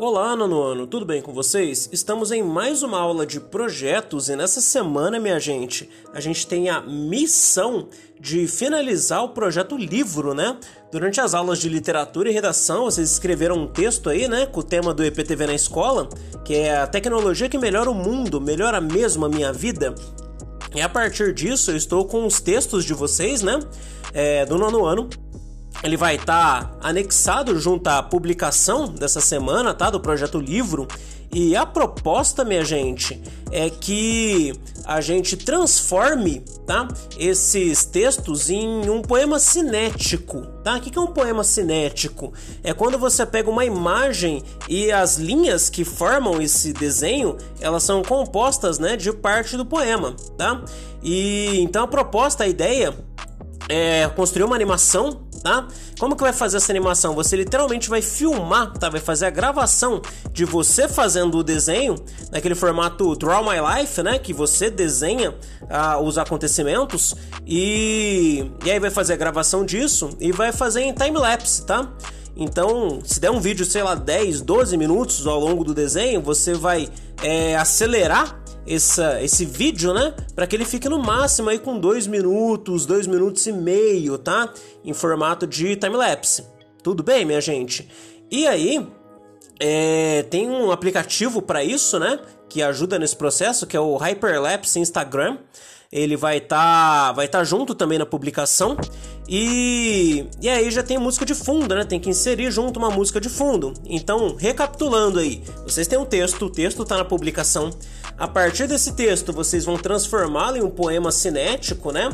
Olá, nono ano, tudo bem com vocês? Estamos em mais uma aula de projetos e nessa semana, minha gente, a gente tem a missão de finalizar o projeto livro, né? Durante as aulas de literatura e redação, vocês escreveram um texto aí, né, com o tema do EPTV na escola, que é a tecnologia que melhora o mundo, melhora mesmo a minha vida. E a partir disso, eu estou com os textos de vocês, né, é, do nono ano, ele vai estar tá anexado junto à publicação dessa semana, tá? Do projeto livro. E a proposta, minha gente, é que a gente transforme, tá? Esses textos em um poema cinético, tá? O que é um poema cinético? É quando você pega uma imagem e as linhas que formam esse desenho, elas são compostas, né, de parte do poema, tá? E então a proposta, a ideia é construir uma animação tá? Como que vai fazer essa animação? Você literalmente vai filmar, tá? Vai fazer a gravação de você fazendo o desenho naquele formato Draw My Life, né? Que você desenha ah, os acontecimentos e, e aí vai fazer a gravação disso e vai fazer em time lapse, tá? Então, se der um vídeo, sei lá, 10, 12 minutos ao longo do desenho, você vai é, acelerar essa, esse vídeo, né? Para que ele fique no máximo aí com 2 minutos, 2 minutos e meio, tá? Em formato de time-lapse. Tudo bem, minha gente? E aí, é, tem um aplicativo para isso, né? Que ajuda nesse processo, que é o Hyperlapse Instagram ele vai estar tá, vai tá junto também na publicação. E, e aí já tem música de fundo, né? Tem que inserir junto uma música de fundo. Então, recapitulando aí, vocês têm um texto, o texto está na publicação. A partir desse texto, vocês vão transformá-lo em um poema cinético, né?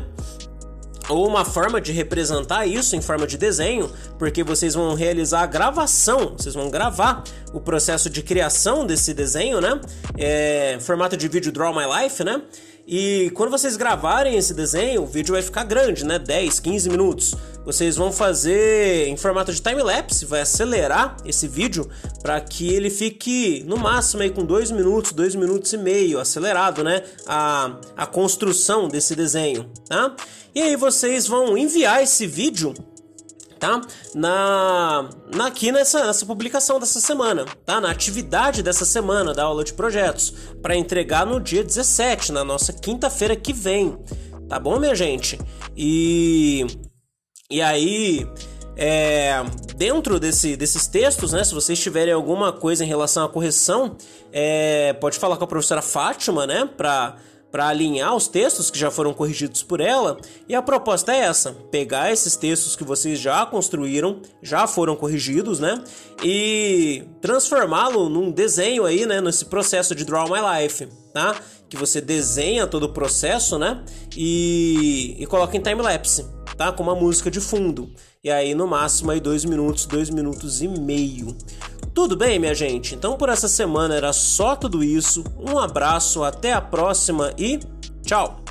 Ou uma forma de representar isso em forma de desenho, porque vocês vão realizar a gravação, vocês vão gravar o processo de criação desse desenho, né? É, formato de vídeo Draw My Life, né? E quando vocês gravarem esse desenho, o vídeo vai ficar grande, né? 10, 15 minutos. Vocês vão fazer em formato de time lapse, vai acelerar esse vídeo para que ele fique no máximo aí com 2 minutos, 2 minutos e meio, acelerado, né? A, a construção desse desenho, tá? E aí vocês vão enviar esse vídeo tá? Na, na aqui nessa, nessa publicação dessa semana, tá? Na atividade dessa semana da aula de projetos, para entregar no dia 17, na nossa quinta-feira que vem, tá bom, minha gente? E e aí é, dentro desse, desses textos, né, se vocês tiverem alguma coisa em relação à correção, é, pode falar com a professora Fátima, né, para para alinhar os textos que já foram corrigidos por ela. E a proposta é essa: pegar esses textos que vocês já construíram, já foram corrigidos, né? E transformá-lo num desenho aí, né? Nesse processo de Draw My Life, tá? Que você desenha todo o processo, né? E, e coloca em time-lapse, tá? Com uma música de fundo. E aí, no máximo, aí dois minutos, dois minutos e meio. Tudo bem, minha gente? Então por essa semana era só tudo isso. Um abraço, até a próxima e tchau!